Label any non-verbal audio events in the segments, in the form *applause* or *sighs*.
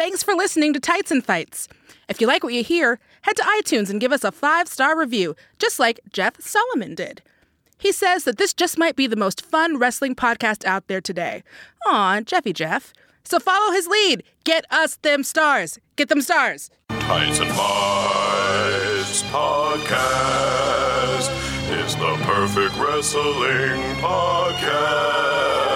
thanks for listening to Tights and Fights. If you like what you hear, head to iTunes and give us a five star review, just like Jeff Solomon did. He says that this just might be the most fun wrestling podcast out there today. Aw, Jeffy Jeff. So follow his lead. Get us them stars. Get them stars. Tights and Fights podcast is the perfect wrestling podcast.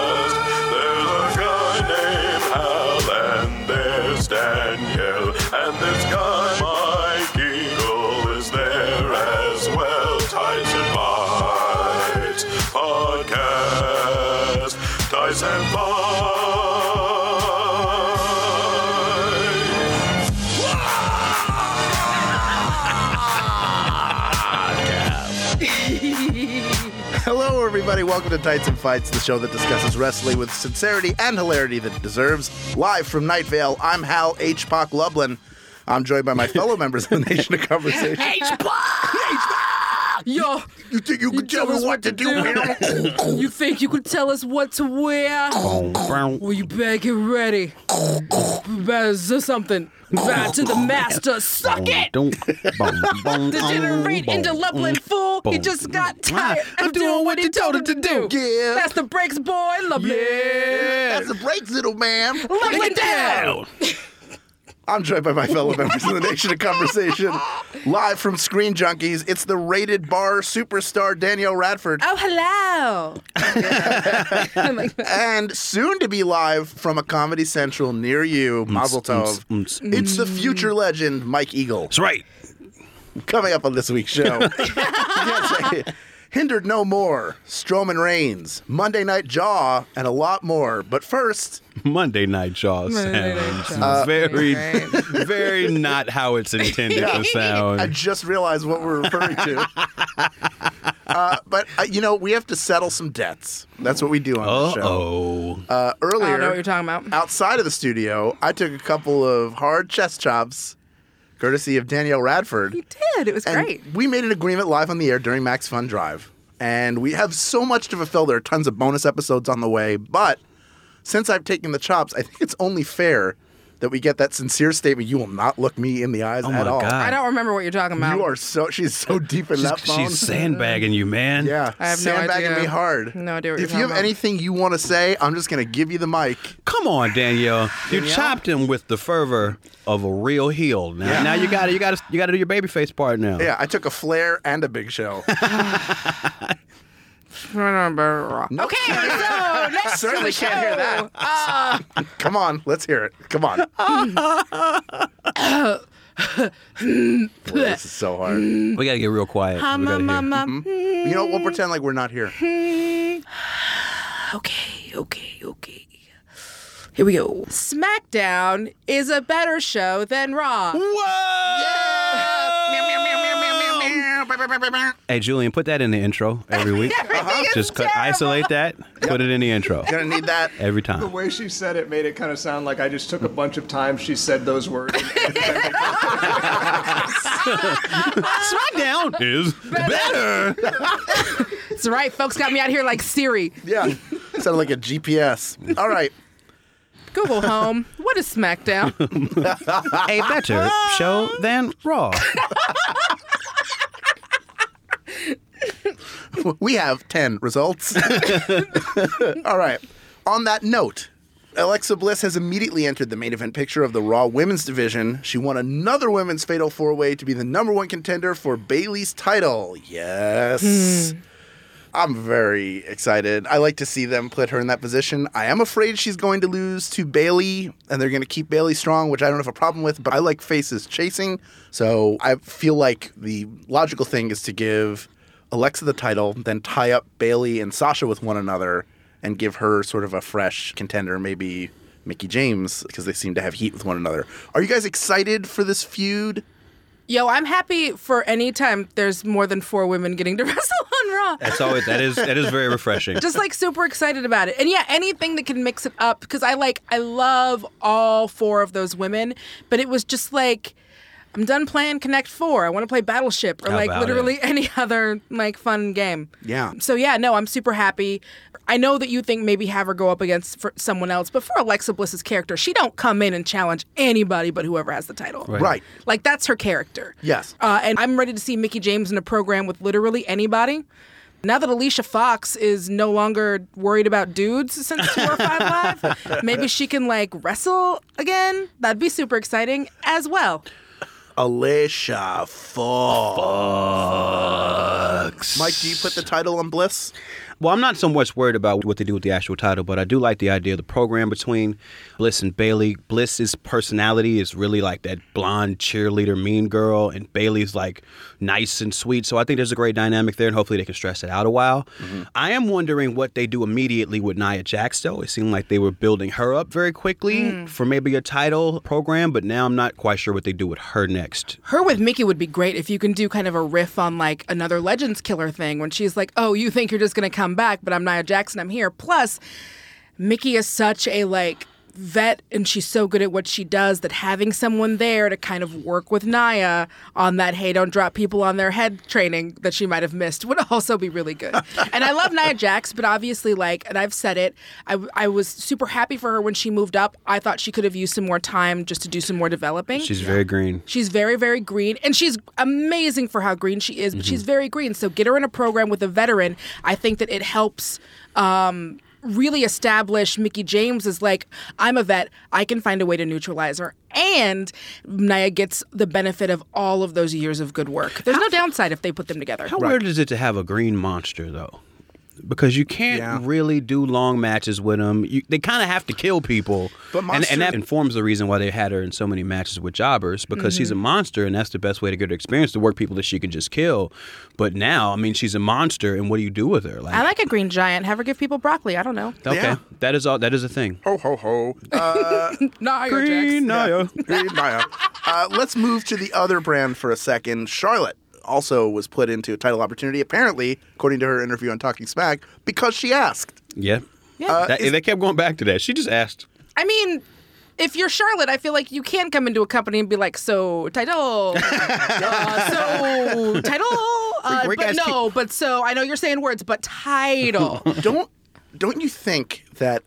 Everybody. Welcome to Tights and Fights, the show that discusses wrestling with sincerity and hilarity that it deserves. Live from Night Vale, I'm Hal H. Pock Lublin. I'm joined by my fellow members of the Nation of Conversation. Yo, You think you can tell tell me us what what to to do? *laughs* you think you could tell us what to wear? Well, you better get ready. Better do something. Back to the master. Suck it! Degenerate into Lublin fool. He just got tired of doing what he told him to do. Yeah. That's the breaks, boy. Lublin. That's the breaks, little man. Lublin down. *laughs* I'm joined by my fellow members of the Nation of Conversation. Live from Screen Junkies, it's the rated bar superstar Danielle Radford. Oh, hello. *laughs* Oh I'm like, And soon to be live from a Comedy Central near you, Mazel Tov. It's the future legend, Mike Eagle. That's right. Coming up on this week's show. *laughs* Yes, Hindered No More, Strowman Reigns, Monday Night Jaw, and a lot more. But first, Monday Night Jaw Monday Night sounds Jaw. very, Right. *laughs* very not how it's *laughs* intended to sound. I just realized what we're referring to. *laughs* Uh, but, uh, you know, we have to settle some debts. That's what we do on the Uh show. oh. Uh, I don't know what earlier, you're talking about. outside of the studio, I took a couple of hard chest chops, courtesy of Danielle Radford. You did. It was And great. we made an agreement live on the air during Max Fun Drive. And we have so much to fulfill. There are tons of bonus episodes on the way. But since I've taken the chops, I think it's only fair that we get that sincere statement. You will not look me in the eyes Oh at my all. God. I don't remember what you're talking about. You are so, she's so deep in She's, that phone. she's sandbagging you, man. yeah, I have no sandbagging idea. me hard. No idea what If you're you have about. anything you want to say, I'm just going to give you the mic. Come on, Danielle. You chopped him with the fervor of a real heel. Now, Yeah. now you got to you got to you got to do your babyface part now. Yeah, I took a flare and a big *laughs* show. Okay, so next Certainly to the can't hear that. Uh, Come on, let's hear it. Come on. Boy, this is so hard. We got to get real quiet. We gotta hear. You know, we'll pretend like we're not here. *sighs* okay, okay, okay. Here we go. SmackDown is a better show than Raw. Hey, Julian, put that in the intro every *laughs* week. Everything uh-huh. is Just cut, isolate that. Put it in the intro Gonna need that. every time. The way she said it made it kind of sound like I just took a bunch of times she said those words. *laughs* *laughs* SmackDown is better. That's right, folks got me out here like Siri. Yeah. Sounded like a GPS. All right. Google Home. What is SmackDown? A better show than Raw. *laughs* We have 10 results. *laughs* All right. On that note, Alexa Bliss has immediately entered the main event picture of the Raw Women's Division. She won another women's fatal four way to be the number one contender for Bayley's title. Yes. Hmm. I'm very excited. I like to see them put her in that position. I am afraid she's going to lose to Bayley, and they're going to keep Bayley strong, which I don't have a problem with. But I like faces chasing, so I feel like the logical thing is to give Alexa the title, then tie up Bayley and Sasha with one another, and give her sort of a fresh contender, maybe Mickie James, because they seem to have heat with one another. Are you guys excited for this feud? Yo, I'm happy for any time there's more than four women getting to *laughs* wrestle on Raw. That's always that is that is very refreshing. Just like super excited about it. And yeah, anything that can mix it up because I like I love all four of those women, but it was just like I'm done playing Connect Four. I want to play Battleship or How like literally it? *laughs* any other like fun game. Yeah. So yeah, no, I'm super happy. I know that you think maybe have her go up against for someone else, but for Alexa Bliss's character, she don't come in and challenge anybody but whoever has the title. Right. Like that's her character. Yes. Uh, and I'm ready to see Mickie James in a program with literally anybody. Now that Alicia Fox is no longer worried about dudes since two or five *laughs* live, maybe she can like wrestle again. That'd be super exciting as well. Alicia Fox. Mike, do you put the title on Bliss? Well, I'm not so much worried about what they do with the actual title, but I do like the idea of the program between Bliss and Bayley. Bliss's personality is really like that blonde cheerleader, mean girl, and Bayley's like nice and sweet. So I think there's a great dynamic there, and hopefully they can stress it out a while. Mm-hmm. I am wondering what they do immediately with Nia Jax, though. It seemed like they were building her up very quickly hmm. for maybe a title program, but now I'm not quite sure what they do with her next. Her with Mickie would be great if you can do kind of a riff on like another Legends killer thing when she's like, "Oh, you think you're just gonna come back, but I'm Nia Jackson. I'm here." Plus, Mickie is such a like vet and she's so good at what she does that having someone there to kind of work with Nia on that hey don't drop people on their head training that she might have missed would *laughs* also be really good. and I love Nia Jax, but obviously like and I've said it, I, I was super happy for her when she moved up. I thought she could have used some more time just to do some more developing. She's very green. She's very, very green, and she's amazing for how green she is. But she's very green, so get her in a program with a veteran. I think that it helps um, really establish Mickie James as like I'm a vet. I can find a way to neutralize her, and Nia gets the benefit of all of those years of good work. There's no downside if they put them together. How weird is it to have a green monster though? Because you can't Yeah. really do long matches with them. You, they kind of have to kill people, But and, Monster- and that informs the reason why they had her in so many matches with jobbers. Because she's a monster, and that's the best way to get her experience to work people that she can just kill. But now, I mean, she's a monster, and what do you do with her? Like, I like a green giant. Have her give people broccoli. I don't know. okay, Yeah. that is all. That is a thing. Ho ho ho. Uh, *laughs* Nia Green Nia. Green Nia. Uh, let's move to the other brand for a second. Charlotte also was put into a title opportunity, apparently, according to her interview on Talking Smack, because she asked. Yeah. Yeah. That- is- they kept going back to that. She just asked. I mean, if you're Charlotte, I feel like you can come into a company and be like, so title, *laughs* uh, so title, uh, but asked no, but so I know you're saying words, but title. *laughs* Don't don't you think that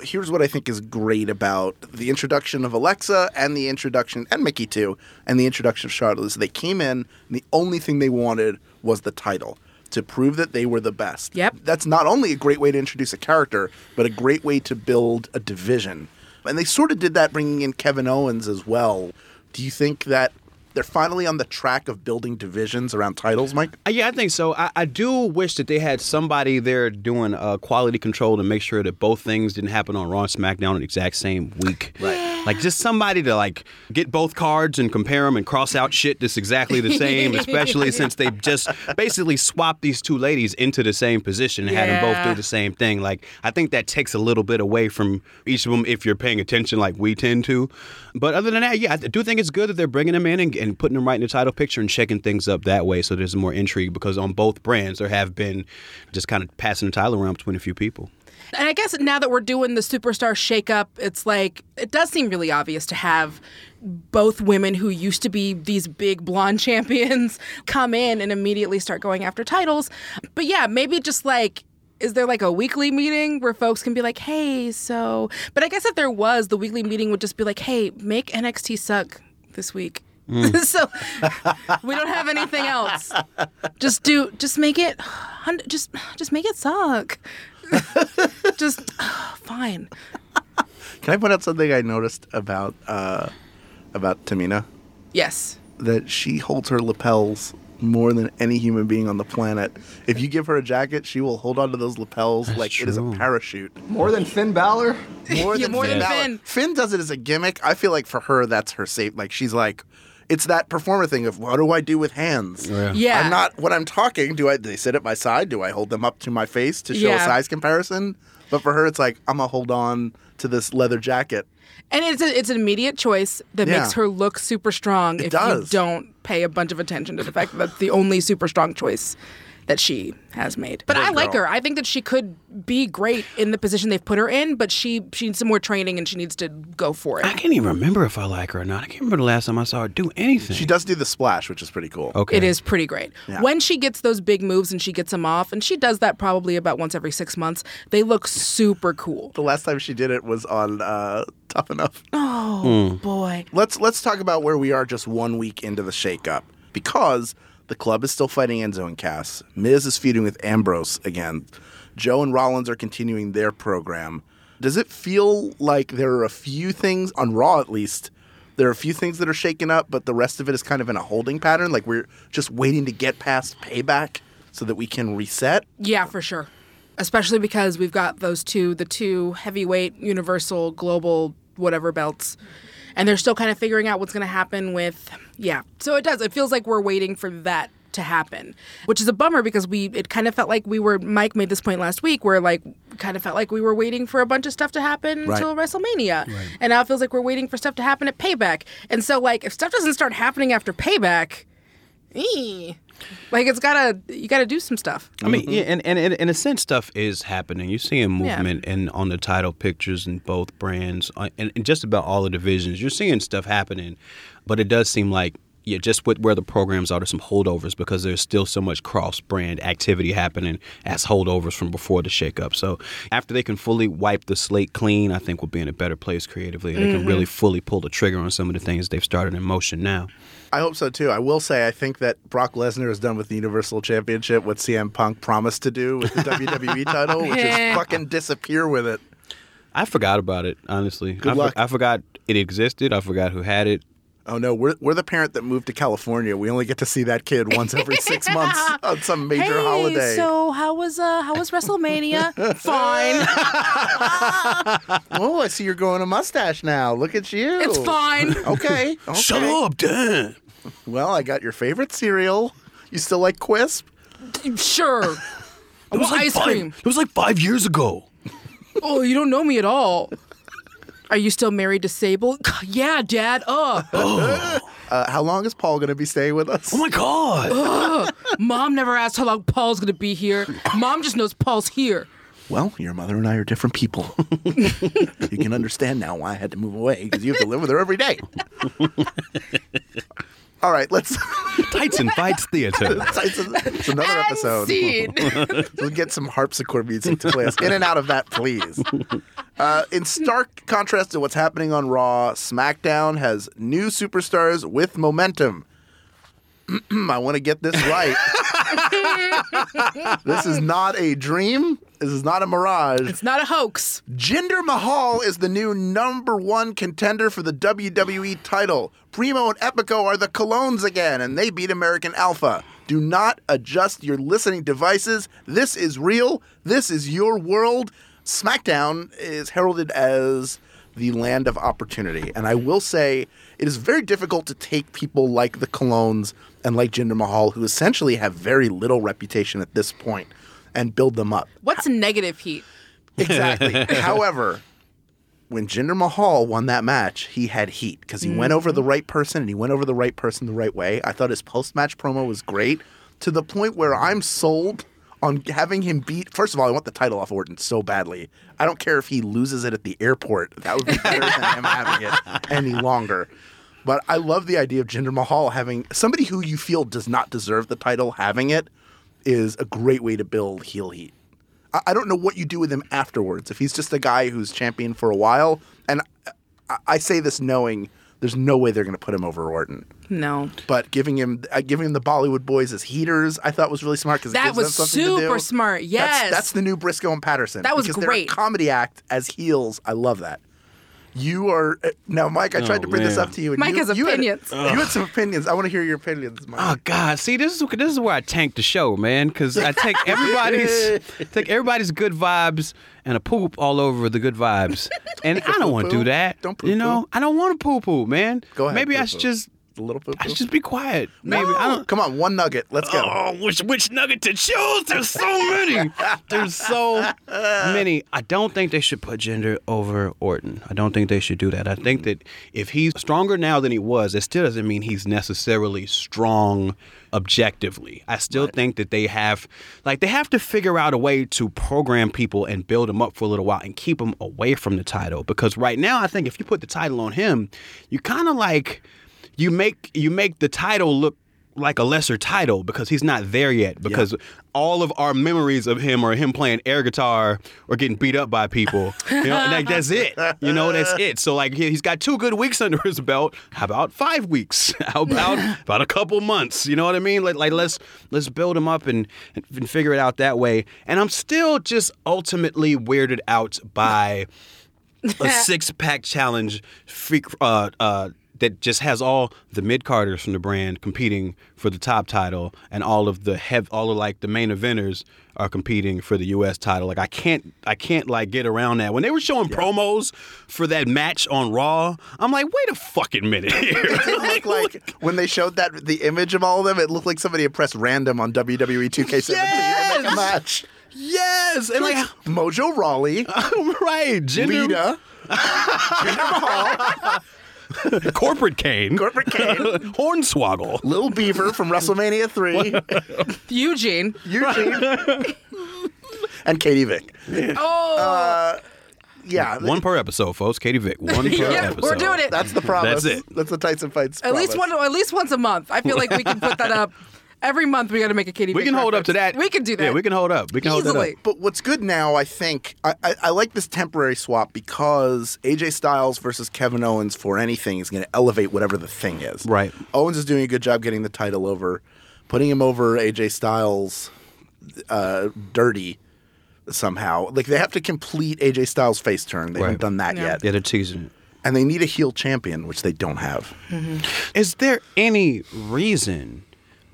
here's what I think is great about the introduction of Alexa and the introduction and Mickey too, and the introduction of Charlotte is they came in and the only thing they wanted was the title to prove that they were the best. Yep. That's not only a great way to introduce a character, but a great way to build a division. And they sort of did that bringing in Kevin Owens as well. Do you think that they're finally on the track of building divisions around titles, Mike? Uh, Yeah, I think so. I, I do wish that they had somebody there doing uh, quality control to make sure that both things didn't happen on Raw and SmackDown in the exact same week. Right. Like just somebody to like get both cards and compare them and cross out shit that's exactly the same, *laughs* especially since they just basically swapped these two ladies into the same position and had them both do the same thing. Like I think that takes a little bit away from each of them if you're paying attention like we tend to. But other than that, yeah, I do think it's good that they're bringing them in and, and putting them right in the title picture and shaking things up that way so there's more intrigue because on both brands there have been just kind of passing the title around between a few people. And I guess now that we're doing the superstar shakeup, it's like it does seem really obvious to have both women who used to be these big blonde *laughs* champions come in and immediately start going after titles. But yeah, maybe just like is there like a weekly meeting where folks can be like, "Hey, so..." But I guess if there was, the weekly meeting would just be like, "Hey, make NXT suck this week." *laughs* so we don't have anything else. Just do just make it just just make it suck. *laughs* just *sighs* fine. Can I point out something I noticed about uh, about Tamina? Yes. That she holds her lapels more than any human being on the planet. If you give her a jacket, she will hold onto those lapels like it is a parachute. More than Finn Balor? *laughs* More Yeah, than, more Finn, than Balor. Finn. Finn does it as a gimmick. I feel like for her, that's her safe. Like she's like, it's that performer thing of what do I do with hands? Oh, yeah. I'm not when I'm talking. Do I? Do they sit at my side? Do I hold them up to my face to show a size comparison? But for her, it's like I'm gonna hold on to this leather jacket. And it's a, it's an immediate choice that Yeah. makes her look super strong if does. you don't pay a bunch of attention to the fact that that's the only super strong choice that she has made. But I Good like girl. her. I think that she could be great in the position they've put her in, but she she needs some more training and she needs to go for it. I can't even remember if I like her or not. I can't remember the last time I saw her do anything. She does do the splash, which is pretty cool. Okay. It is pretty great. Yeah. When she gets those big moves and she gets them off, and she does that probably about once every six months, they look super cool. The last time she did it was on uh, Tough Enough. Oh boy. Let's let's talk about where we are just one week into the shakeup because the club is still fighting Enzo and Cass. Miz is feuding with Ambrose again. Joe and Rollins are continuing their program. Does it feel like there are a few things on Raw at least? There are a few things that are shaken up, but the rest of it is kind of in a holding pattern. Like we're just waiting to get past payback so that we can reset. Yeah, for sure. Especially because we've got those two, the two heavyweight, universal, global, whatever belts. And they're still kind of figuring out what's going to happen with, yeah. So it does. It feels like we're waiting for that to happen, which is a bummer because we, it kind of felt like we were, Mike made this point last week where like, kind of felt like we were waiting for a bunch of stuff to happen Right. until WrestleMania. And now it feels like we're waiting for stuff to happen at Payback. And so, like, if stuff doesn't start happening after Payback, like it's gotta, you gotta do some stuff. I mean, yeah, and, and, and in a sense, stuff is happening. You're seeing movement and on the title pictures in both brands, uh, and, and just about all the divisions. You're seeing stuff happening, but it does seem like yeah, just with where the programs are, there's some holdovers because there's still so much cross-brand activity happening as holdovers from before the shakeup. So after they can fully wipe the slate clean, I think we'll be in a better place creatively. They can really fully pull the trigger on some of the things they've started in motion now. I hope so too. I will say I think that Brock Lesnar has done with the Universal Championship what CM Punk promised to do with the WWE *laughs* title, which is fucking disappear with it. I forgot about it, honestly. Good I, for- luck. I forgot it existed. I forgot who had it. Oh no, we're we're the parent that moved to California. We only get to see that kid once every six *laughs* months on some major hey, holiday. So how was uh how was WrestleMania? *laughs* fine. oh, I see you're growing a mustache now. Look at you. It's fine. Okay. *laughs* okay. up, Dan. Well, I got your favorite cereal. You still like Quisp? Sure. I want ice cream. It was like five years ago. Oh, you don't know me at all. Are you still married to Sable? *laughs* Yeah, Dad. Uh, *gasps* Uh, how long is Paul going to be staying with us? Oh my god. Mom never asked how long Paul's gonna be here. Mom just knows Paul's here. Well, your mother and I are different people. *laughs* you can understand now why I had to move away because you have to live with her every day. *laughs* All right, let's. *laughs* Tights and Fights Theater. *laughs* it's, it's another And episode. scene. *laughs* We'll get some harpsichord music to play us in and out of that, please. Uh, in stark contrast to what's happening on Raw, SmackDown has new superstars with momentum. *clears throat* I want to get this right. This is not a dream. This is not a mirage. It's not a hoax. Jinder Mahal is the new number one contender for the WWE title. Primo and Epico are the Colóns again, and they beat American Alpha. Do not adjust your listening devices. This is real. This is your world. SmackDown is heralded as the land of opportunity. And I will say it is very difficult to take people like the Colóns and like Jinder Mahal, who essentially have very little reputation at this point, and build them up. What's negative heat? Exactly. *laughs* However, when Jinder Mahal won that match, he had heat because he went over the mm-hmm. right person and he went over the right person the right way. I thought his post match promo was great to the point where I'm sold on having him beat. First of all, I want the title off Orton so badly. I don't care if he loses it at the airport. That would be better than him having it *laughs* any longer. But I love the idea of Jinder Mahal having somebody who you feel does not deserve the title having it is a great way to build heel heat. I- I don't know what you do with him afterwards. If he's just a guy who's champion for a while, and I, I say this knowing there's no way they're going to put him over Orton. No. But giving him uh, giving him the Bollywood boys as heaters, I thought was really smart because That was super smart. That's, Yes. that's the new Brisco and Patterson. That was because great. They're a comedy act as heels. I love that. You are uh, now, Mike. I tried Oh, to bring this up to you. And Mike you, has you had- opinions. you had some opinions. I want to hear your opinions, Mike. Oh God! See, this is this is where I tank the show, man. Because I take *laughs* everybody's take everybody's good vibes and a poop all over the good vibes, *laughs* and I don't want to do that. Don't poop, You know, poo-poo. I don't want to poo poo, man. Go ahead, Maybe I should just a little poo poo? Just be quiet. Maybe I don't. Come on, one nugget. Let's go. Oh, which which nugget to choose? There's so many. There's so *laughs* many. I don't think they should put Jinder over Orton. I don't think they should do that. I think that if he's stronger now than he was, it still doesn't mean he's necessarily strong objectively. I still think that they have like they have to figure out a way to program people and build them up for a little while and keep them away from the title because right now I think if you put the title on him, you kind of like you make you make the title look like a lesser title because he's not there yet because all of our memories of him are him playing air guitar or getting beat up by people you know like that's it. You know that's it. So like he- he's got two good weeks *laughs* under his belt. How about five weeks? *laughs* How about *laughs* about a couple months? You know what i mean? Like, like let's let's build him up and, and figure it out that way. And i'm still just ultimately weirded out by a six pack challenge freak uh uh that just has all the mid carders from the brand competing for the top title and all of the hev- all of like the main eventers are competing for the US title. Like I can't I can't like get around that. When they were showing promos for that match on Raw, I'm like, wait a fucking minute *laughs* here. It looked like when they showed that the image of all of them, it looked like somebody had pressed random on WWE 2K17 to make Yes! a match. yes, and like Mojo Rawley, *laughs* right, gender, Lita, *laughs* Jinder Mahal, *laughs* corporate Kane, Corporate Kane, *laughs* Hornswoggle. Lil Beaver from WrestleMania 3, *laughs* Eugene. Eugene, and Katie Vick. Oh, uh, Yeah, One per episode, folks. Katie Vick. One per Yeah, episode. we're doing it. that's the promise. That's it. That's the Tights and Fights. at least one, at least once a month. I feel like we can put that up every month. We got to make a Katie. We Vick can hold up to that. We can do that. Yeah, we can hold up. We can hold easily. that up. But what's good now, I think, I, I, I like this temporary swap because AJ Styles versus Kevin Owens for anything is going to elevate whatever the thing is. Right. Owens is doing a good job getting the title over, putting him over AJ Styles uh, dirty somehow. Like they have to complete AJ Styles' face turn. They Right. haven't done that Yeah. yet. Yeah, they're teasing it. And they need a heel champion, which they don't have. Is there any reason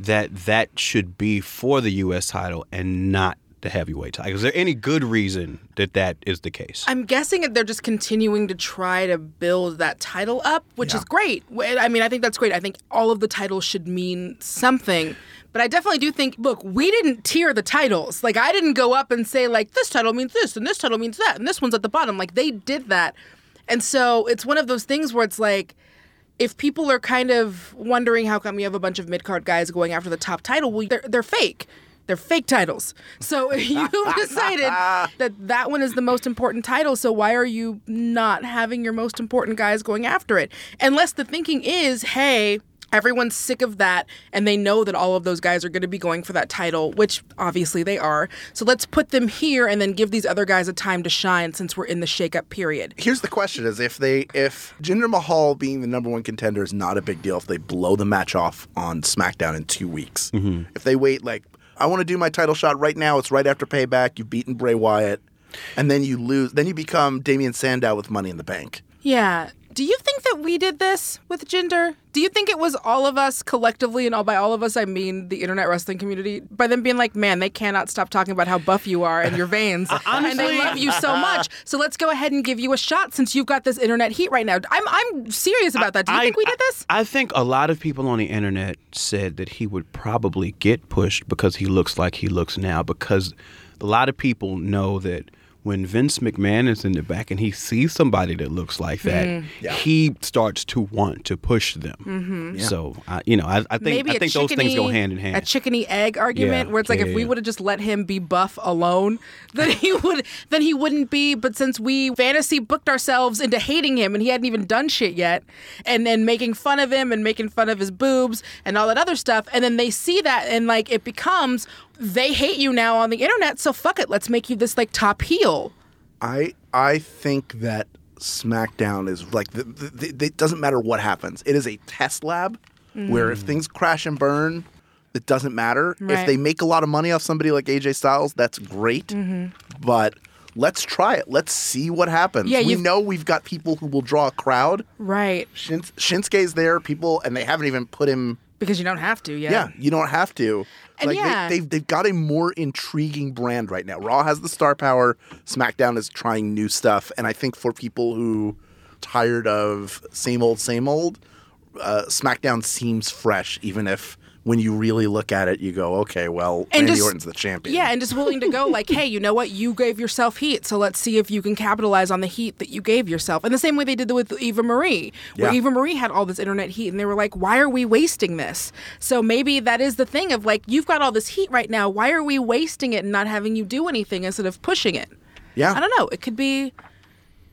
that that should be for the U.S. title and not the heavyweight title? Is there any good reason that that is the case? I'm guessing that they're just continuing to try to build that title up, which is great. I mean, I think that's great. I think all of the titles should mean something. But I definitely do think, look, we didn't tier the titles. Like, I didn't go up and say, like, this title means this, and this title means that, and this one's at the bottom. Like, they did that. And so it's one of those things where it's like, if people are kind of wondering how come you have a bunch of mid card guys going after the top title, well, they're, they're fake. They're fake titles. So *laughs* you've *laughs* decided that that one is the most important title. So why are you not having your most important guys going after it? Unless the thinking is, hey, everyone's sick of that and they know that all of those guys are going to be going for that title, which obviously they are. So let's put them here and then give these other guys a time to shine since we're in the shakeup period. Here's the question: Is if they if Jinder Mahal being the number one contender is not a big deal if they blow the match off on SmackDown in two weeks. Mm-hmm. If they wait like I want to do my title shot right now, it's right after Payback. You've beaten Bray Wyatt, and then you lose. Then you become Damien Sandow with Money in the Bank. Yeah. Do you think that we did this with Jinder? Do you think it was all of us collectively, and all by all of us I mean the internet wrestling community, by them being like, "Man, they cannot stop talking about how buff you are and your *laughs* veins, and they love you so much. So let's go ahead and give you a shot since you've got this internet heat right now." I'm I'm serious about that. Do you I- think we did this? I think a lot of people on the internet said that he would probably get pushed because he looks like he looks now. Because a lot of people know that when Vince McMahon is in the back and he sees somebody that looks like that, Mm-hmm. he starts to want to push them. So, I, you know, I, I think Maybe I a think those things go hand in hand. A chickeny egg argument Yeah, where it's like yeah, if we would have just let him be buff alone, then he *laughs* would then he wouldn't be. But since we fantasy booked ourselves into hating him and he hadn't even done shit yet, and then making fun of him and making fun of his boobs and all that other stuff, and then they see that and like it becomes they hate you now on the internet, so fuck it, let's make you this like top heel. I I think that SmackDown is like the, the, the, it doesn't matter what happens. It is a test lab where if mm. things crash and burn, it doesn't matter. If they make a lot of money off somebody like AJ Styles, that's great. Mm-hmm. But let's try it. Let's see what happens. Yeah, we know we've got people who will draw a crowd. Right. Shins- Shinsuke's there, people, and they haven't even put him. Because you don't have to, Yeah, yeah, you don't have to. And like yeah. they, they've they've got a more intriguing brand right now. Raw has the star power. SmackDown is trying new stuff, and I think for people who tired of same old same old, uh, SmackDown seems fresh, even if when you really look at it, you go, okay, well, And Randy just- Orton's the champion. Yeah, and just willing to go *laughs* like, hey, you know what? You gave yourself heat, so let's see if you can capitalize on the heat that you gave yourself. And the same way they did with Eva Marie, where Yeah. Eva Marie had all this internet heat, and they were like, why are we wasting this? So maybe that is the thing of like, you've got all this heat right now. Why are we wasting it and not having you do anything instead of pushing it? Yeah. I don't know. It could be.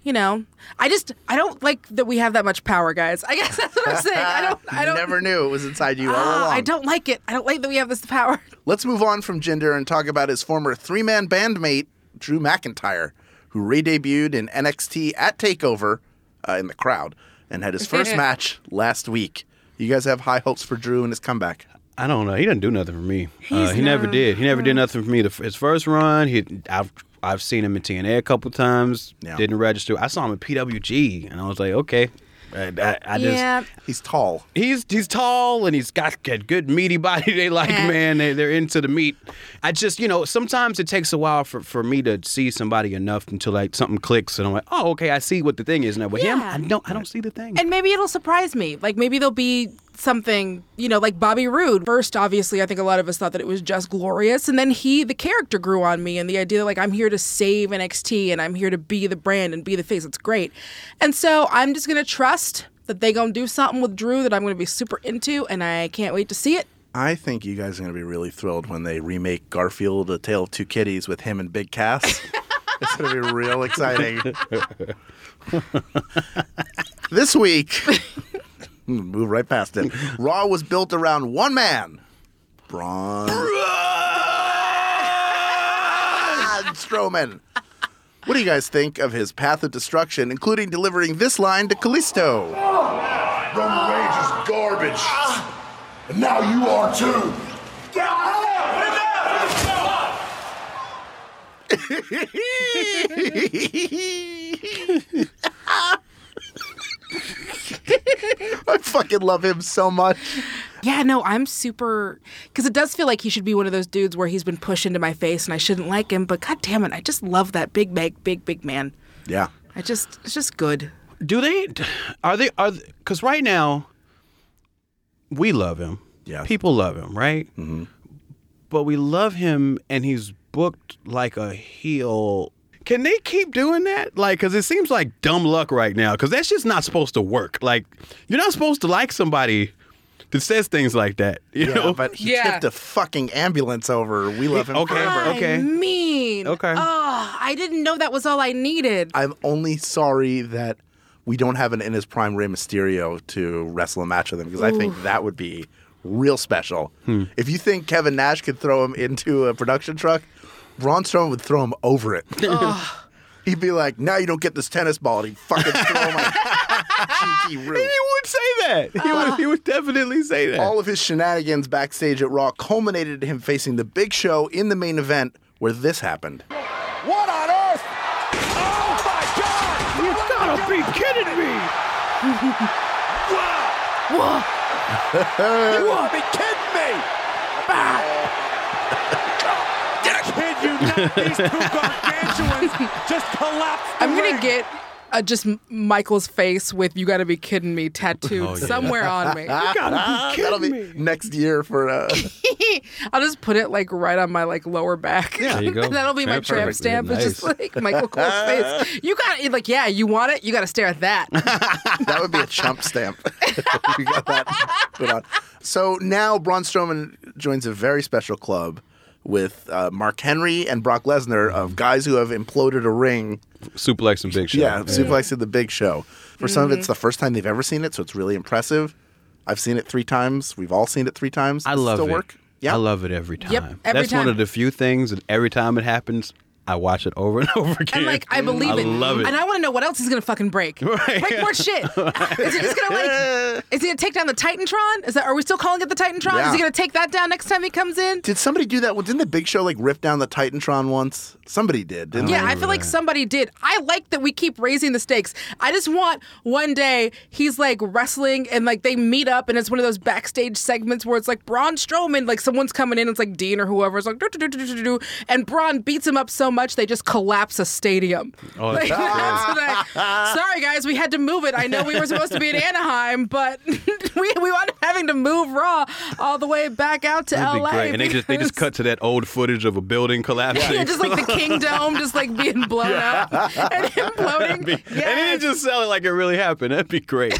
You know, I just I don't like that we have that much power, guys. I guess *laughs* that's what I'm saying. I don't. *laughs* I don't. never knew it was inside you all Ah, along. I don't like it. I don't like that we have this power. *laughs* Let's move on from Jinder and talk about his former three man bandmate, Drew McIntyre, who re debuted in NXT at TakeOver uh, in the crowd and had his first match last week. You guys have high hopes for Drew and his comeback. I don't know. He didn't do nothing for me. Uh, He's he never did. He never did nothing for me. The, his first run, he I've I've seen him in TNA a couple times. Yeah. Didn't register. I saw him at PWG, and I was like, okay. I, I, I just yeah. He's tall. he's he's tall and he's got a good meaty body. *laughs* They like man. They they're into the meat. I just you know sometimes it takes a while for, for me to see somebody enough until like something clicks and I'm like oh okay I see what the thing is now. But him I don't I don't see the thing. And maybe it'll surprise me. Like maybe there'll be something, you know, like Bobby Roode. First, obviously, I think a lot of us thought that it was just glorious, and then he, the character, grew on me, and the idea that like I'm here to save NXT and I'm here to be the brand and be the face. It's great, and so I'm just gonna trust that they gonna do something with Drew that I'm gonna be super into, and I can't wait to see it. I think you guys are going to be really thrilled when they remake Garfield: A Tale of Two Kitties with him and Big Cass. *laughs* it's going to be real exciting. *laughs* this week, move right past it. *laughs* Raw was built around one man, Braun Braun Strowman. What do you guys think of his path of destruction, including delivering this line to Kalisto? Roman Reigns is garbage. And now you are too. *laughs* I fucking love him so much. Yeah, no, I'm super because it does feel like he should be one of those dudes where he's been pushed into my face and I shouldn't like him, but god damn it, I just love that big, big, big, big man. Yeah. I just, it's just good. Do they? Are they? Are because right now we love him. Yeah, people love him, right? Mm-hmm. But we love him, and he's booked like a heel. Can they keep doing that? Like, because it seems like dumb luck right now. Because that's just not supposed to work. Like, you're not supposed to like somebody that says things like that. *laughs* You Yeah, know? but he Yeah. tipped a fucking ambulance over. We love him Okay. forever. Okay. I mean, Okay. Oh, I didn't know that was all I needed. I'm only sorry that we don't have an in his prime Rey Mysterio to wrestle a match with him because I think that would be real special. Hmm. If you think Kevin Nash could throw him into a production truck, Braun Strowman would throw him over it. *laughs* *laughs* He'd be like, "Now you don't get this tennis ball," and he'd fucking throw my *laughs* cheeky he would say that. He would. Uh. He would definitely say that. All of his shenanigans backstage at Raw culminated in him facing the Big Show in the main event, where this happened. What on earth? Oh my god! you gotta be kidding me! You want to be kidding me? Kid you not, these two gargantuans just collapsed. the I'm gonna ring. get uh, just Michael's face with "You got to be kidding me" tattooed Oh, yeah. somewhere on me. Ah, *laughs* That'll be next year for uh, *laughs* I'll just put it like right on my like lower back. There you go. and *laughs* that'll be my Tramp tramp perfect. stamp. It's just like Michael Cole's face. You got it. Like, yeah, you want it. You got to stare at that. that would be a chump stamp. we got that put on. So now Braun Strowman joins a very special club with uh, Mark Henry and Brock Lesnar of guys who have imploded a ring. Suplex and Big Show. Yeah, suplex in the Big Show. For some of it's the first time they've ever seen it, so it's really impressive. I've seen it three times. We've all seen it three times. I Does it love still it. work. Yeah, I love it every time. Yep, every That's one of the few things that every time it happens, I watch it over and *laughs* over again. And like, I believe I it. love it. And I want to know what else he's gonna fucking break. *laughs* Right. Break more shit. *laughs* Is he just gonna like? Is he gonna take down the Titantron? Is that? Are we still calling it the Titantron? Yeah. Is he gonna take that down next time he comes in? Did somebody do that? Didn't the Big Show like rip down the Titantron once? Somebody did, didn't Yeah, they? I feel like somebody did. I like that we keep raising the stakes. I just want one day he's like wrestling and like they meet up and it's one of those backstage segments where it's like Braun Strowman, like someone's coming in, and it's like Dean or whoever, it's like do, do, do, do, do, do, and Braun beats him up so much they just collapse a stadium. Oh, Like, that's *laughs* that's what I- sorry guys, we had to move it. I know we were supposed to be in *laughs* Anaheim, but *laughs* we we wound up having to move Raw all the way back out to That'd LA. be great. And they just they just cut to that old footage of a building collapsing. Yeah, just like the Kingdome, just like being blown up and imploding. Be- Yes. And then just sell it like it really happened. That'd be great.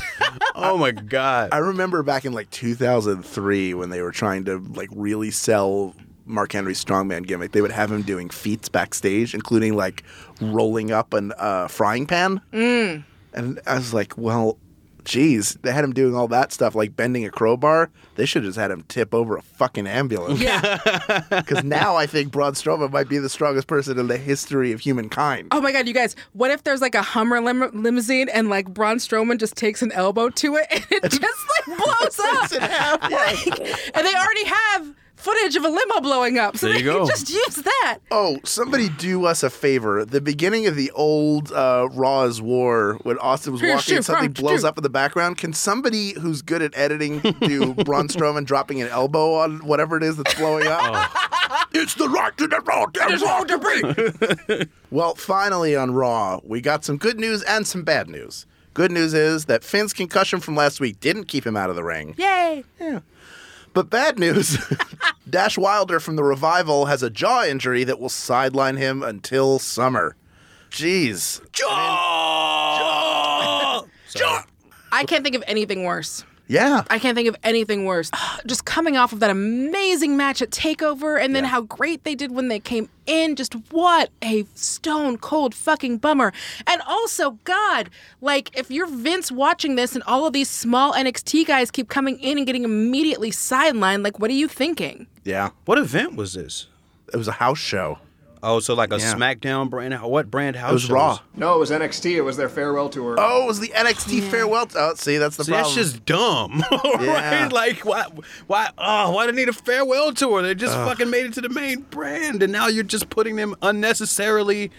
oh my god. I remember back in like 2003 when they were trying to like really sell Mark Henry's strongman gimmick. They would have him doing feats backstage, including like rolling up an uh, frying pan. Mm. And I was like, well, geez, they had him doing all that stuff, like bending a crowbar. They should have just had him tip over a fucking ambulance. yeah. *laughs* Because now I think Braun Strowman might be the strongest person in the history of humankind. Oh my god, you guys! What if there's like a Hummer lim- limousine and like Braun Strowman just takes an elbow to it and it *laughs* just like blows up? half. Like, and they already have footage of a limo blowing up, so There they you can go. just use that. Oh, somebody do us a favor. The beginning of the old uh, Raw is War, when Austin was Here, walking and something blows up in the background, can somebody who's good at editing do *laughs* Braun Strowman dropping an elbow on whatever it is that's blowing up? Oh. It's the rock to the rock, There's all debris. *laughs* Well, finally on Raw, we got some good news and some bad news. Good news is that Finn's concussion from last week didn't keep him out of the ring. Yay! But bad news *laughs* Dash Wilder from the Revival has a jaw injury that will sideline him until summer. Jeez. I can't think of anything worse. Yeah. I can't think of anything worse. *sighs* Just coming off of that amazing match at Takeover, and then how great they did when they came in. Just what a stone cold fucking bummer. And also, God, like if you're Vince watching this, and all of these small NXT guys keep coming in and getting immediately sidelined, like what are you thinking? Yeah. What event was this? It was a house show. Oh, so like a Yeah. SmackDown brand? What brand house? It was show Raw. No, it was NXT. It was their farewell tour. Oh, it was the NXT farewell. Oh, see, that's the See, problem. that's just dumb, *laughs* Yeah. right? Like, why, why, oh, why do they need a farewell tour? They just fucking made it to the main brand, and now you're just putting them unnecessarily.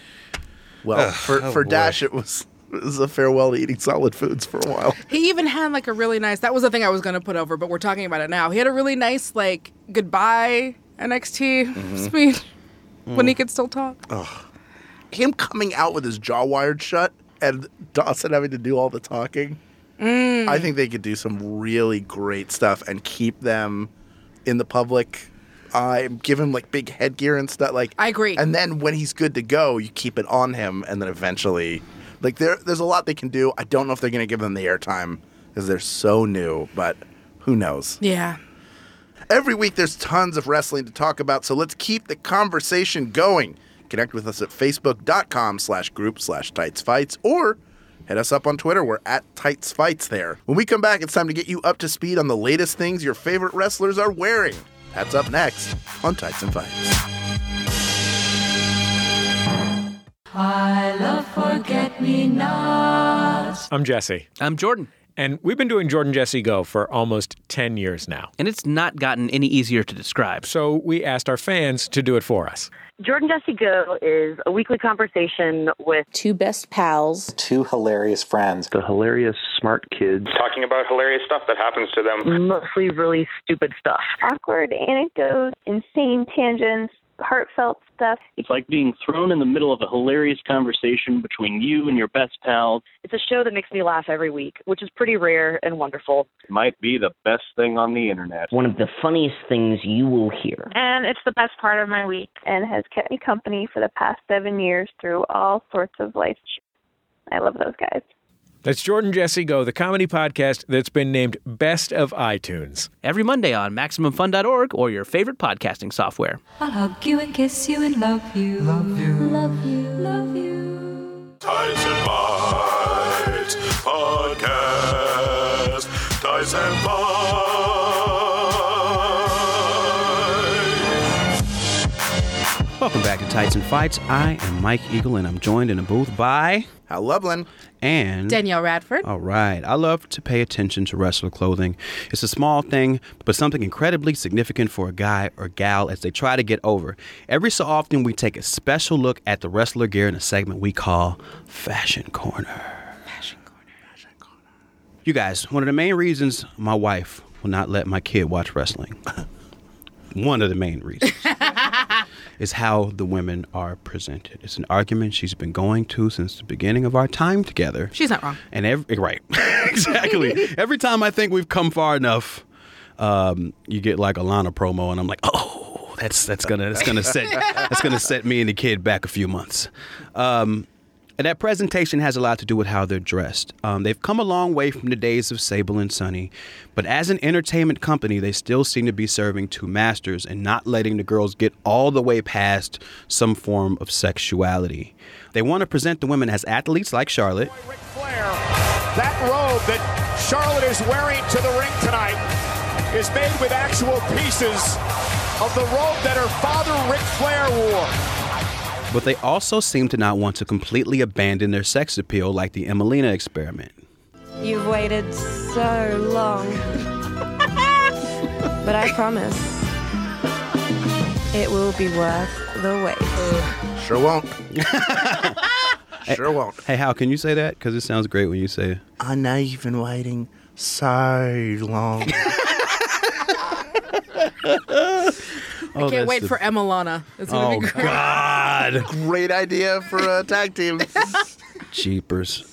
well, for, oh for boy. Dash, it was it was a farewell to eating solid foods for a while. He even had like a really nice. That was the thing I was going to put over, but we're talking about it now. He had a really nice like goodbye NXT mm-hmm. speech when he could still talk. Him coming out with his jaw wired shut and Dawson having to do all the talking. I think they could do some really great stuff and keep them in the public. Uh, give him like big headgear and stuff. Like I agree. And then when he's good to go, you keep it on him, and then eventually, like there, there's a lot they can do. I don't know if they're to give them the airtime because they're so new, but who knows? Yeah. Every week there's tons of wrestling to talk about, so let's keep the conversation going. Connect with us at facebook.com slash group slash tights fights or hit us up on Twitter. We're at tights fights there. When we come back, it's time to get you up to speed on the latest things your favorite wrestlers are wearing. That's up next on Tights and Fights. I love forget me nots. I'm Jesse, I'm Jordan, and we've been doing Jordan Jesse Go for almost 10 years now. and it's not gotten any easier to describe. So we asked our fans to do it for us. Jordan Jesse Go is a weekly conversation with two best pals. two hilarious friends. the hilarious smart kids. talking about hilarious stuff that happens to them. mostly really stupid stuff. awkward anecdotes, insane tangents, heartfelt stuff. It's like being thrown in the middle of a hilarious conversation between you and your best pal. It's a show that makes me laugh every week, which is pretty rare and wonderful. Might be the best thing on the internet. One of the funniest things you will hear. And it's the best part of my week and has kept me company for the past seven years through all sorts of life. I love those guys. That's Jordan Jesse Go, the comedy podcast that's been named Best of iTunes. Every Monday on MaximumFun.org or your favorite podcasting software. I'll hug you and kiss you and love you. Love you. Love you. Love you. Tights and Bites Podcast. Tights and Welcome Tights and Fights. I am Mike Eagle, and I'm joined in a booth by Hal Lublin. and Danielle Radford. All right. I love to pay attention to wrestler clothing. It's a small thing, but something incredibly significant for a guy or gal as they try to get over. Every so often, we take a special look at the wrestler gear in a segment we call Fashion Corner. Fashion Corner. Fashion Corner. You guys, one of the main reasons my wife will not let my kid watch wrestling. *laughs* one of the main reasons. *laughs* is how the women are presented. It's an argument she's been going to since the beginning of our time together. She's not wrong. And every right, *laughs* exactly. every time I think we've come far enough, um, you get like a Lana promo, and I'm like, oh, that's that's gonna that's gonna set that's gonna set me and the kid back a few months. Um, and that presentation has a lot to do with how they're dressed. Um, they've come a long way from the days of Sable and Sunny, but as an entertainment company, they still seem to be serving two masters and not letting the girls get all the way past some form of sexuality. They want to present the women as athletes like Charlotte. That robe that Charlotte is wearing to the ring tonight is made with actual pieces of the robe that her father, Ric Flair, wore. But they also seem to not want to completely abandon their sex appeal like the Emmalina experiment. You've waited so long. but I promise, it will be worth the wait. Uh, sure won't. *laughs* sure won't. Hey, how can you say that? Because it sounds great when you say it. I know you've been waiting so long. *laughs* I oh, can't wait for Emmalina. It's gonna Oh, be great. God. *laughs* Great idea for a tag team. *laughs* Jeepers.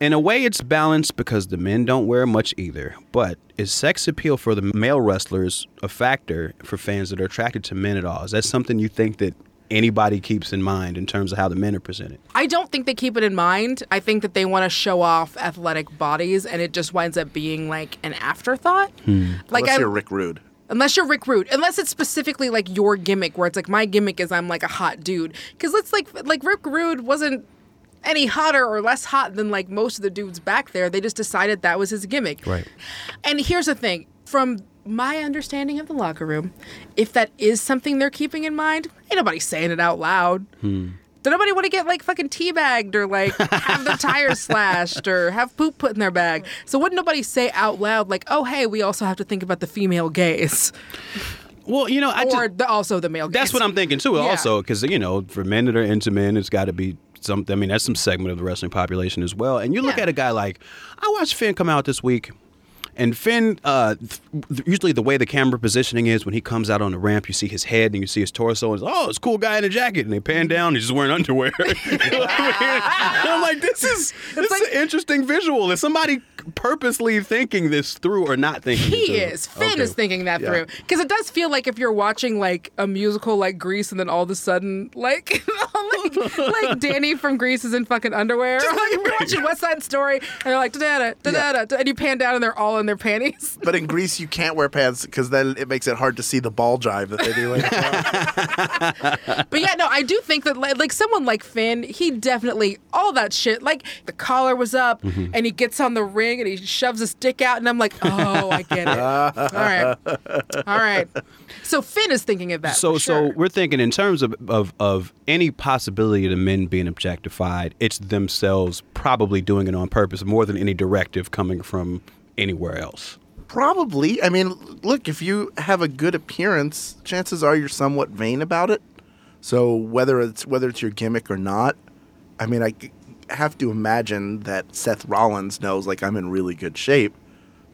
In a way, it's balanced because the men don't wear much either. But is sex appeal for the male wrestlers a factor for fans that are attracted to men at all? Is that something you think that anybody keeps in mind in terms of how the men are presented? I don't think they keep it in mind. I think that they want to show off athletic bodies, and it just winds up being like an afterthought. Hmm. Like Unless I- you're Rick Rude. Unless you're Rick Rude, unless it's specifically like your gimmick, where it's like my gimmick is I'm like a hot dude. Because let's like like Rick Rude wasn't any hotter or less hot than like most of the dudes back there. They just decided that was his gimmick. Right. And here's the thing from my understanding of the locker room, if that is something they're keeping in mind, ain't nobody saying it out loud. Hmm. Does nobody want to get like fucking teabagged or like have their tires *laughs* slashed or have poop put in their bag? So wouldn't nobody say out loud like, "Oh, hey, we also have to think about the female gaze," Well, you know, I or the, also the male gaze? That's what I'm thinking too. Yeah. Also, because you know, for men that are into men, it's got to be some. I mean, that's some segment of the wrestling population as well. And you look at a guy like I watched Finn come out this week. And Finn, uh, th- usually the way the camera positioning is when he comes out on the ramp, you see his head and you see his torso. And it's, oh, it's a cool guy in a jacket. And they pan down, he's just wearing underwear. You know what I mean? And I'm like, this is this is an interesting visual. Is somebody purposely thinking this through or not thinking? He through? is. Finn Okay. is thinking that Yeah. through because it does feel like if you're watching like a musical like Grease, and then all of a sudden like *laughs* like, like Danny from Grease is in fucking underwear. *laughs* like you're watching West Side Story, and they're like da da da da da, and you pan down and they're all in their panties. *laughs* But in Grease, you can't wear pants because then it makes it hard to see the ball drive that they do. Like, *laughs* But yeah, no, I do think that like, like someone like Finn, he definitely all that shit. Like the collar was up, Mm-hmm. and he gets on the ring and he shoves his dick out, and I'm like, oh, I get it. *laughs* all right, all right. So Finn is thinking of that. So, sure. so we're thinking in terms of, of of any possibility of the men being objectified, it's themselves probably doing it on purpose more than any directive coming from anywhere else. Probably. I mean, look, if you have a good appearance, chances are you're somewhat vain about it. So whether it's whether it's your gimmick or not, I mean, I have to imagine that Seth Rollins knows like I'm in really good shape.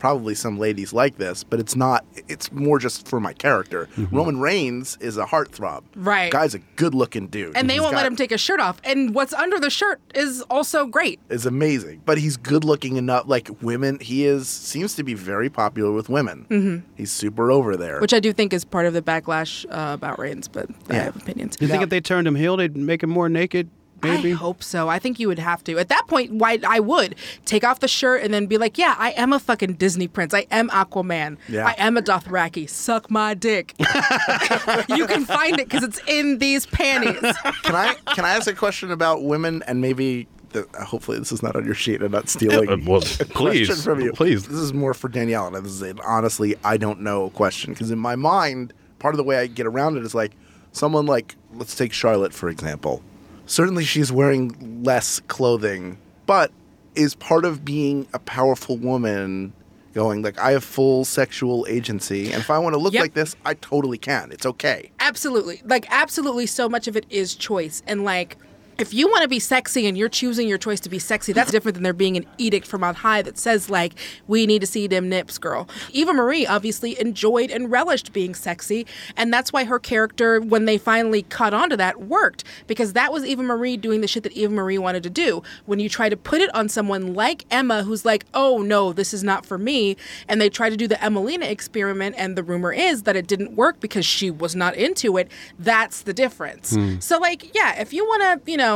Probably some ladies like this, but it's not. It's more just for my character. Roman Reigns is a heartthrob. Right. Guy's a good-looking dude. and they He's won't let him take his shirt off. And what's under the shirt is also great. is amazing. But he's good looking enough. Like women, he is seems to be very popular with women. Mhm. He's super over there. Which I do think is part of the backlash uh, about Reigns, but I have opinions. You think if they turned him heel, they'd make him more naked? Maybe. I hope so. I think you would have to. At that point, why I would take off the shirt and then be like, "Yeah, I am a fucking Disney prince. I am Aquaman. Yeah. I am a Dothraki. Suck my dick." *laughs* you can find it because it's in these panties. can I can I ask a question about women and maybe the, hopefully this is not on your sheet and not stealing Uh, well, a please, question from you. please. This is more for Danielle and this is an honestly I don't know question because in my mind part of the way I get around it is like someone like let's take Charlotte for example. Certainly she's wearing less clothing, but is part of being a powerful woman going like I have full sexual agency and if I want to look Yep. like this I totally can. It's okay. absolutely, like absolutely. So much of it is choice, and like if you want to be sexy and you're choosing your choice to be sexy, that's different than there being an edict from on high that says, like, we need to see them nips, girl. Eva Marie obviously enjoyed and relished being sexy. And that's why her character, when they finally caught on to that, worked. Because that was Eva Marie doing the shit that Eva Marie wanted to do. When you try to put it on someone like Emma, who's like, oh no, this is not for me, and they try to do the Emmalina experiment, and the rumor is that it didn't work because she was not into it, that's the difference. Hmm. So, like, yeah, if you want to, you know,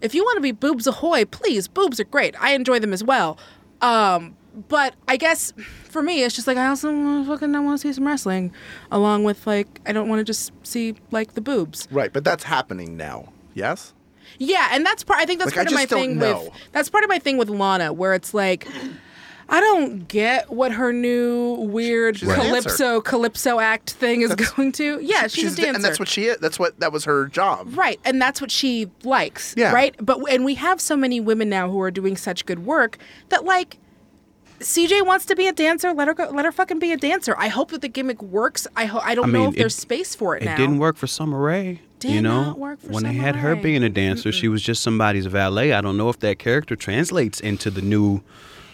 if you want to be boobs ahoy, please, boobs are great. I enjoy them as well. Um, but I guess for me, it's just like I also wanna fucking I want to see some wrestling, along with like I don't want to just see like the boobs. Right, but that's happening now. Yes. Yeah, and that's part. I think that's Like, I part of my thing know. with that's part of my thing with Lana, where it's like. I don't get what her new weird She's calypso calypso act thing is going to. Yeah, she's, a dancer. and that's what she is. That's what that was her job. Right, and that's what she likes. Yeah. Right, but and we have so many women now who are doing such good work that like. CJ wants to be a dancer. Let her go. Let her fucking be a dancer. I hope that the gimmick works. I ho- I don't I know mean, if there's space for it, It now. didn't work for Summer Rae. you Did know, not work for when they Summer had her being a dancer, she was just somebody's valet. I don't know if that character translates into the new.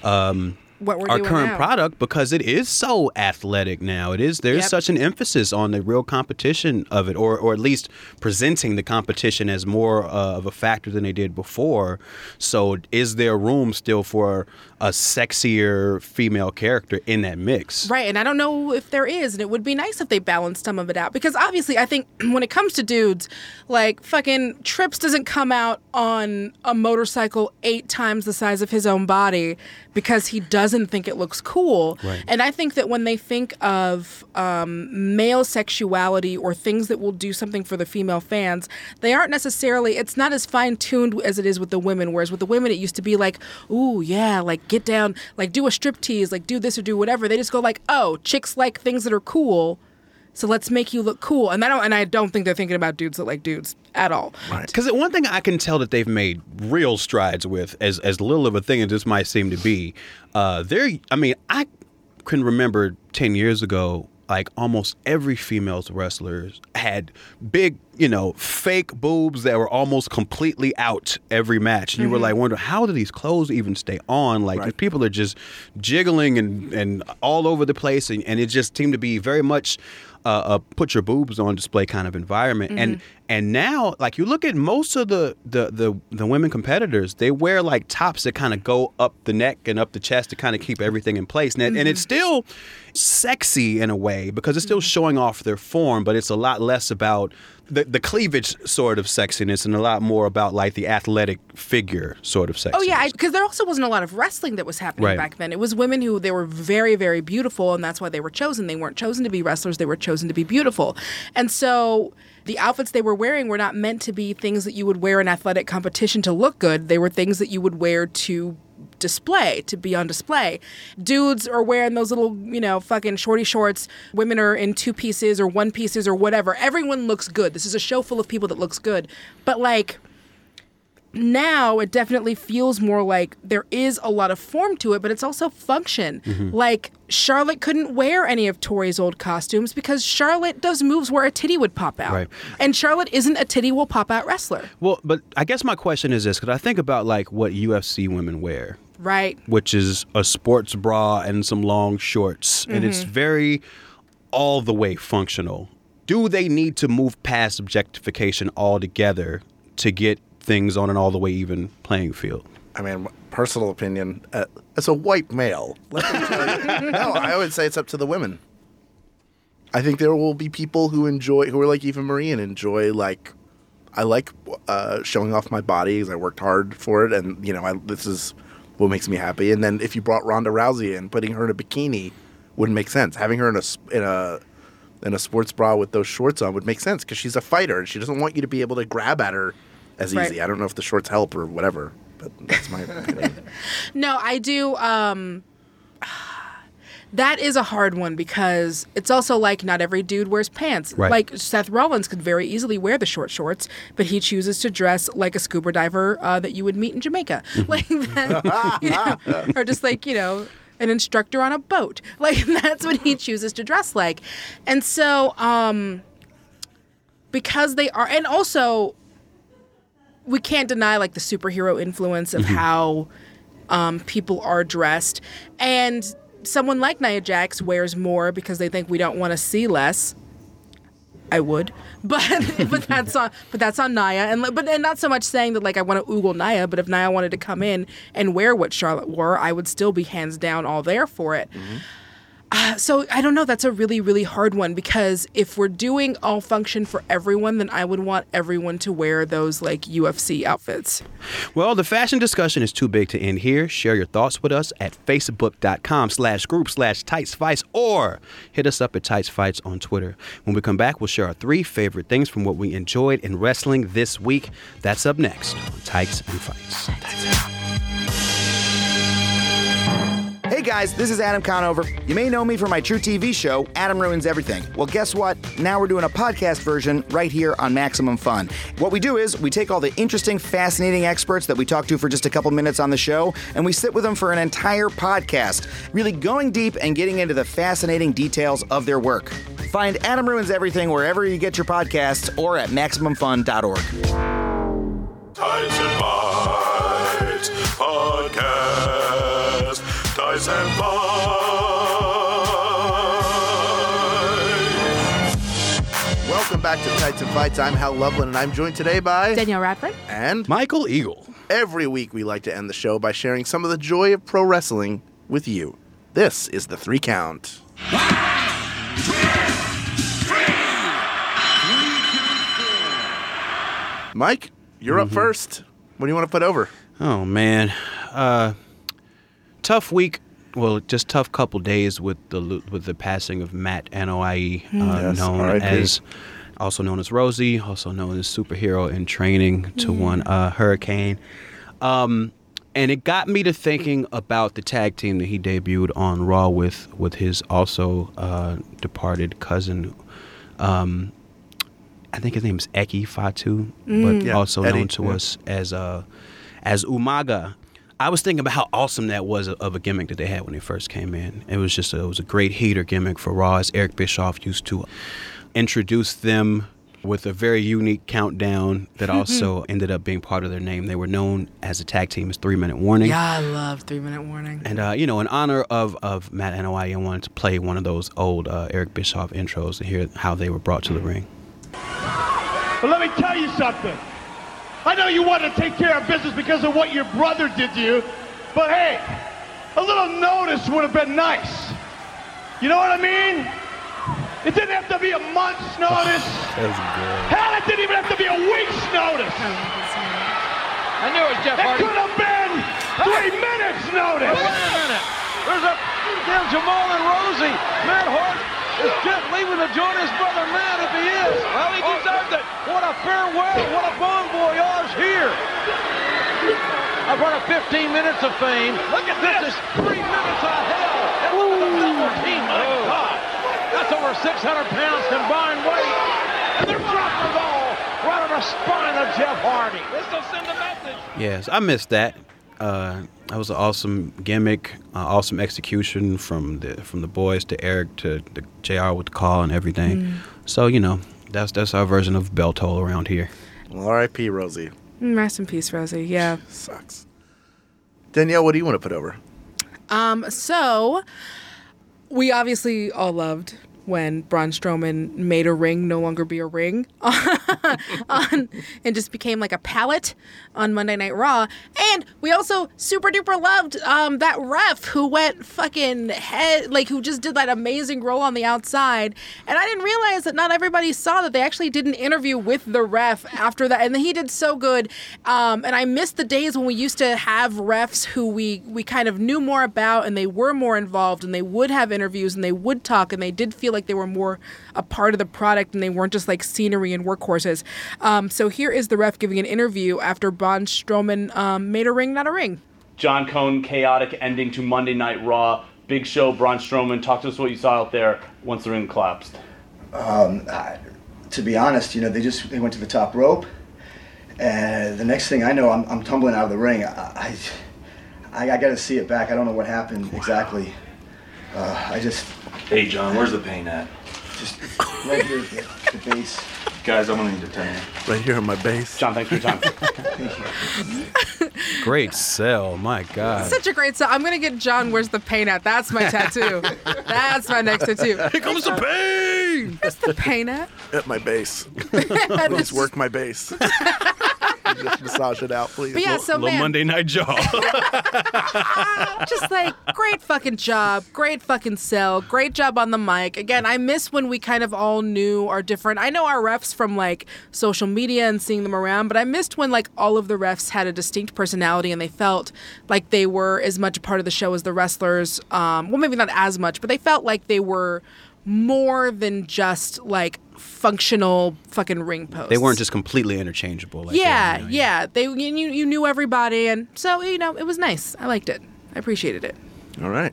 Um, What we're our current now. product because it is so athletic now. It is there's Yep. such an emphasis on the real competition of it, or or at least presenting the competition as more uh, of a factor than they did before. So is there room still for a sexier female character in that mix? Right, and I don't know if there is, and it would be nice if they balanced some of it out because obviously, I think *clears throat* when it comes to dudes, like fucking Trips doesn't come out on a motorcycle eight times the size of his own body because he doesn't think it looks cool. Right. And I think that when they think of um, male sexuality or things that will do something for the female fans, they aren't necessarily. It's not as fine tuned as it is with the women. Whereas with the women, it used to be like, ooh yeah, like get down, like do a strip tease, like do this or do whatever. They just go like, oh, chicks like things that are cool. So let's make you look cool, and I don't, and I don't think they're thinking about dudes that like dudes at all. Because one thing I can tell that they've made real strides with, as as little of a thing as this might seem to be, uh, they're. I mean, I can remember ten years ago, like almost every female wrestler had big, you know, fake boobs that were almost completely out every match. And you were Mhm. like, wonder how do these clothes even stay on? Like these people are just jiggling and and all over the place, and, and it just seemed to be very much. Uh, a put your boobs on display kind of environment, and Mhm. And now, like you look at most of the the the, the women competitors, they wear like tops that kind of go up the neck and up the chest to kind of keep everything in place. And, and it's mm-hmm. still sexy in a way because it's still mm-hmm. showing off their form, but it's a lot less about the, the cleavage sort of sexiness and a lot more about like the athletic figure sort of sexiness. Oh yeah, because there also wasn't a lot of wrestling that was happening Right. back then. It was women who they were very, very beautiful, and that's why they were chosen. They weren't chosen to be wrestlers; they were chosen to be beautiful. And so the outfits they were wearing were not meant to be things that you would wear in athletic competition to look good. They were things that you would wear to display to be on display. Dudes are wearing those little you know fucking shorty shorts. Women are in two pieces or one pieces or whatever. Everyone looks good. This is a show full of people that looks good. But like now it definitely feels more like there is a lot of form to it, but it's also function. Mm-hmm. Mhm. Like Charlotte couldn't wear any of Torrie's old costumes because Charlotte does moves where a titty would pop out. Right. And Charlotte isn't a titty will pop out wrestler. Well, but I guess my question is this because I think about like what UFC women wear. Right. which is a sports bra and some long shorts, and it's Mhm. very all the way functional. Do they need to move past objectification altogether to get things on an all the way even playing field? I mean, personal opinion, uh, as a white male, let me tell you, *laughs* no, I would say it's up to the women. I think there will be people who enjoy, who are like Eva Marie and enjoy like, I like uh, showing off my body because I worked hard for it, and you know, I, this is what makes me happy. And then if you brought Ronda Rousey in, putting her in a bikini wouldn't make sense. Having her in a s- in a in a sports bra with those shorts on would make sense because she's a fighter and she doesn't want you to be able to grab at her as Right. easy. I don't know if the shorts help or whatever, but that's my *laughs* opinion. No, I do. Um, that is a hard one because it's also like not every dude wears pants. Right. Like Seth Rollins could very easily wear the short shorts, but he chooses to dress like a scuba diver uh, that you would meet in Jamaica, *laughs* *laughs* like that, you know, or just like you know. An instructor on a boat. Like that's what he chooses to dress like. And so um because they are and also we can't deny like the superhero influence of Mhm. how um, people are dressed, and someone like Nia Jax wears more because they think we don't want to see less. I would, *laughs* but but that's on but that's on Nia, and but and not so much saying that like I want to oogle Nia, but if Nia wanted to come in and wear what Charlotte wore, I would still be hands down all there for it. Uh, so I don't know. That's a really, really hard one because if we're doing all function for everyone, then I would want everyone to wear those like UFC outfits. Well, the fashion discussion is too big to end here. Share your thoughts with us at facebook.com slash group slash tights fights or hit us up at tights fights on Twitter. When we come back, we'll share our three favorite things from what we enjoyed in wrestling this week. That's up next on Tights and Fights. Hey guys, this is Adam Conover. You may know me from my truTV show, Adam Ruins Everything. Well, guess what? Now we're doing a podcast version right here on Maximum Fun. What we do is we take all the interesting, fascinating experts that we talk to for just a couple minutes on the show, and we sit with them for an entire podcast, really going deep and getting into the fascinating details of their work. Find Adam Ruins Everything wherever you get your podcasts or at MaximumFun.org. And Bites Podcast. Tights and Bites. Welcome back to Tights and Fights. I'm Hal Lublin, and I'm joined today by Danielle Radford and Michael Eagle. Every week, we like to end the show by sharing some of the joy of pro wrestling with you. This is the three count. Mike, you're up first. What do you want to put over? Oh man, uh, tough week. Well, just tough couple days with the with the passing of Matt Anoa'i, uh, Yes, known R.I.P.. as also known as Rosey, also known as superhero in training to one uh, Hurricane. Um, and it got me to thinking about the tag team that he debuted on Raw with with his also uh, departed cousin. Um, I think his name is Eki Fatu, Mm. but Yeah, also Eddie, known to yeah. us as uh, as Umaga. I was thinking about how awesome that was of a gimmick that they had when they first came in. It was just a, it was a great heater gimmick for Raw, as Eric Bischoff used to introduce them with a very unique countdown that *laughs* also ended up being part of their name. They were known as a tag team as Three Minute Warning. Yeah, I love three minute warning. And uh, you know, in honor of of Matt Anoa'i, I wanted to play one of those old uh, Eric Bischoff intros to hear how they were brought to the ring. But let me tell you something. I know you want to take care of business because of what your brother did to you, but hey, a little notice would have been nice. You know what I mean? It didn't have to be a month's *sighs* notice. That was good. Hell, it didn't even have to be a week's notice. I knew it was Jeff It could have been three minutes notice. Wait a minute. There's a damn Jamal and Rosey. Matt Hart is just leaving to join his brother Matt if he is. Well, he deserved it. What a farewell. What a bon voyage here. I've run a 15 minutes of fame. Look at this. This is three minutes of hell. And look at the double team. My God. That's over 600 pounds combined weight. And they're dropping the ball right on the spine of Jeff Hardy. This will send a message. Yes, I missed that. Uh, that was an awesome gimmick, uh, awesome execution from the from the boys to Eric to the Jr. with the call and everything. Mm. So you know, that's that's our version of bell toll around here. Well, R.I.P. Rosey. Mm, Rest in peace, Rosey. Yeah. Sucks. Danielle, what do you want to put over? Um, so we obviously all loved when Braun Strowman made a ring no longer be a ring *laughs* on, and just became like a pallet on Monday Night Raw. And we also super duper loved um, that ref who went fucking head, like who just did that amazing roll on the outside. And I didn't realize that not everybody saw that they actually did an interview with the ref after that. And he did so good. Um, and I missed the days when we used to have refs who we, we kind of knew more about and they were more involved and they would have interviews and they would talk and they did feel like they were more a part of the product and they weren't just like scenery and workhorses. Um, so here is the ref giving an interview after Braun Strowman um, made a ring, not a ring. John Cone, chaotic ending to Monday Night Raw. Big show, Braun Strowman. Talk to us what you saw out there once the ring collapsed. Um, I, to be honest, you know, they just they went to the top rope, and the next thing I know, I'm, I'm tumbling out of the ring. I, I, I got to see it back. I don't know what happened exactly. Uh, I just Hey, John, where's the pain at? just right here the, the base. Guys, I'm gonna need to tell you. Right here on my base. John, thanks for your time. *laughs* Great sell. My God. Such a great song. I'm gonna get John. Where's the pain at? That's my tattoo. *laughs* That's my next tattoo. Here comes the pain. Where's the pain at? At my base. And Please work my base. *laughs* *laughs* Just massage it out, please. But yeah, so Little man, Monday night jaw. *laughs* just like great fucking job, great fucking sell, great job on the mic. Again, I miss when we kind of all knew our different. I know our refs from like social media and seeing them around, but I missed when like all of the refs had a distinct personality and they felt like they were as much a part of the show as the wrestlers. Um, well, maybe not as much, but they felt like they were more than just like functional fucking ring posts. they weren't just completely interchangeable. Like yeah, they- yeah. They you knew, you knew everybody, and so you know it was nice. I liked it. I appreciated it. All right.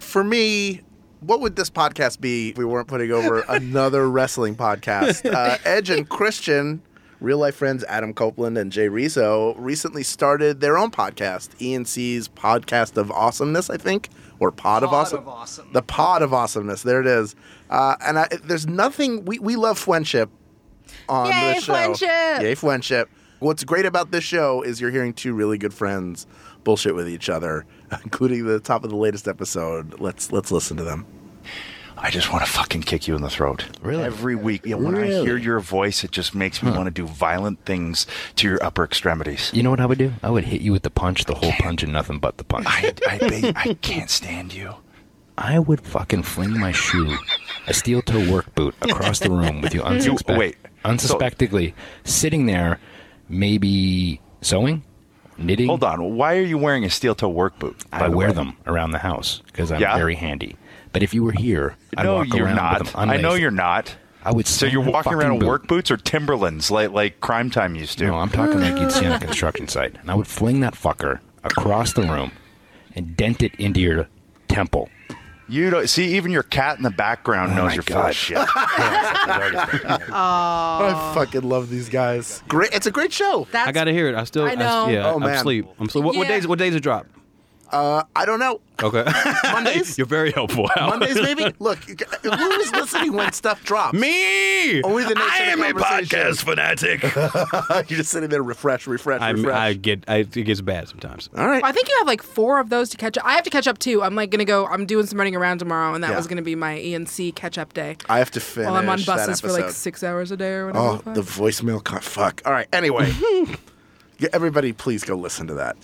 For me, what would this podcast be if we weren't putting over *laughs* another wrestling podcast? Uh, Edge and Christian, real life friends Adam Copeland and Jay Reso, recently started their own podcast, E&C's Podcast of Awesomeness, I think, or Pod, of Awesome. Awesome. The Pod of Awesomeness. There it is. Uh, and I, there's nothing, we, we love friendship on Yay, this show. friendship! Yay, friendship. What's great about this show is you're hearing two really good friends bullshit with each other, *laughs* including the top of the latest episode. Let's let's listen to them. I just want to fucking kick you in the throat. Really? Every week. Yeah, when I hear your voice, it just makes me want to do violent things to your upper extremities. You know what I would do? I would hit you with the punch, the whole punch, and nothing but the punch. I, I, I can't stand you. I would fucking fling my shoe, a steel toe work boot, across the room with you, You- unsuspect- wait. unsuspectingly sitting there, maybe sewing, knitting. Hold on. Why are you wearing a steel toe work boot? I wear them around the house because I'm Yeah? very handy. But if you were here, I'd No, walk you're around not. with them I know you're not. I would. So you're walking around in work boots or Timberlands like like Crime Time used to. No, I'm talking like you'd see on a construction site. And I would fling that fucker across the room and dent it into your temple. You don't see even your cat in the background Oh knows my you're full God. of shit. *laughs* I fucking love these guys. Great, it's a great show. That's I gotta hear it. I still. I know. yeah, Oh, I'm man. asleep. I'm asleep. What, what Yeah. days? What days it drop? Uh, I don't know. Okay. *laughs* Mondays? *laughs* You're very helpful. Al. Mondays, maybe. *laughs* Look, who is listening when stuff drops? Me. Only the I am of a podcast fanatic. You're just sitting there, refresh, refresh, I'm, refresh. I get. I, it gets bad sometimes. All right. I think you have like four of those to catch up. I have to catch up too. I'm like gonna go. I'm doing some running around tomorrow, and that Yeah. was gonna be my E&C catch up day. I have to finish While I'm on buses for like six hours a day or whatever. Oh, the the voicemail. Con- fuck. All right. Anyway, everybody, please go listen to that.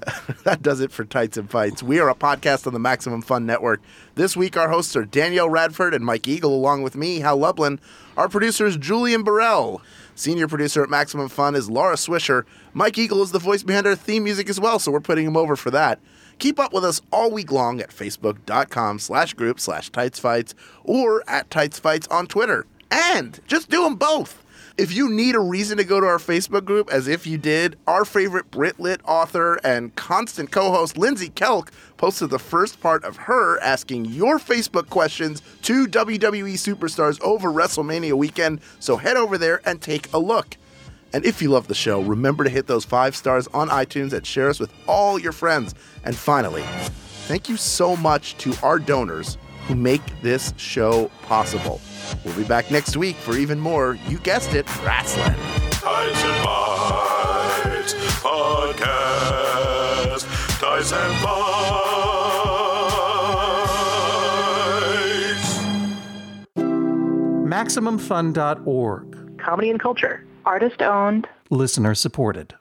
*laughs* that does it for Tights and Fights. We are a podcast on the Maximum Fun Network. This week, our hosts are Danielle Radford and Mike Eagle, along with me, Hal Lublin. Our producer is Julian Burrell. Senior producer at Maximum Fun is Laura Swisher. Mike Eagle is the voice behind our theme music as well, so we're putting him over for that. Keep up with us all week long at facebook.com slash group slash tightsfights or at tightsfights on Twitter. And just do them both. If you need a reason to go to our Facebook group, as if you did, our favorite Brit Lit author and constant co host Lindsey Kelk posted the first part of her asking your Facebook questions to WWE superstars over WrestleMania weekend. So head over there and take a look. And if you love the show, remember to hit those five stars on iTunes and share us with all your friends. And finally, thank you so much to our donors who make this show possible. We'll be back next week for even more, you guessed it, wrestling. Ties and Bites Podcast. Ties and Bites. MaximumFun.org. Comedy and culture. Artist owned. Listener supported.